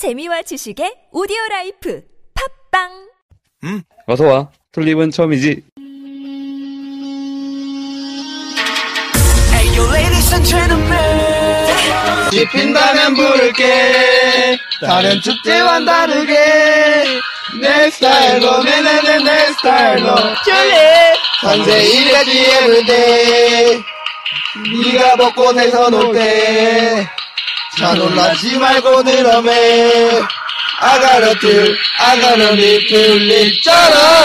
재미와 지식의 오디오 라이프. 팝빵! 응, 어서 와. 틀립은 처음이지. Hey, you ladies and gentlemen. 씹힌다면 부를게. 다른 축제와는 다르게. 내 스타일로 내내내 내 스타일로. 쫄래. 산세 이래지 everyday 네가 벚꽃에서 놀때 자 놀라지 말고 들어매 아가르트 아가르미 틀리잖아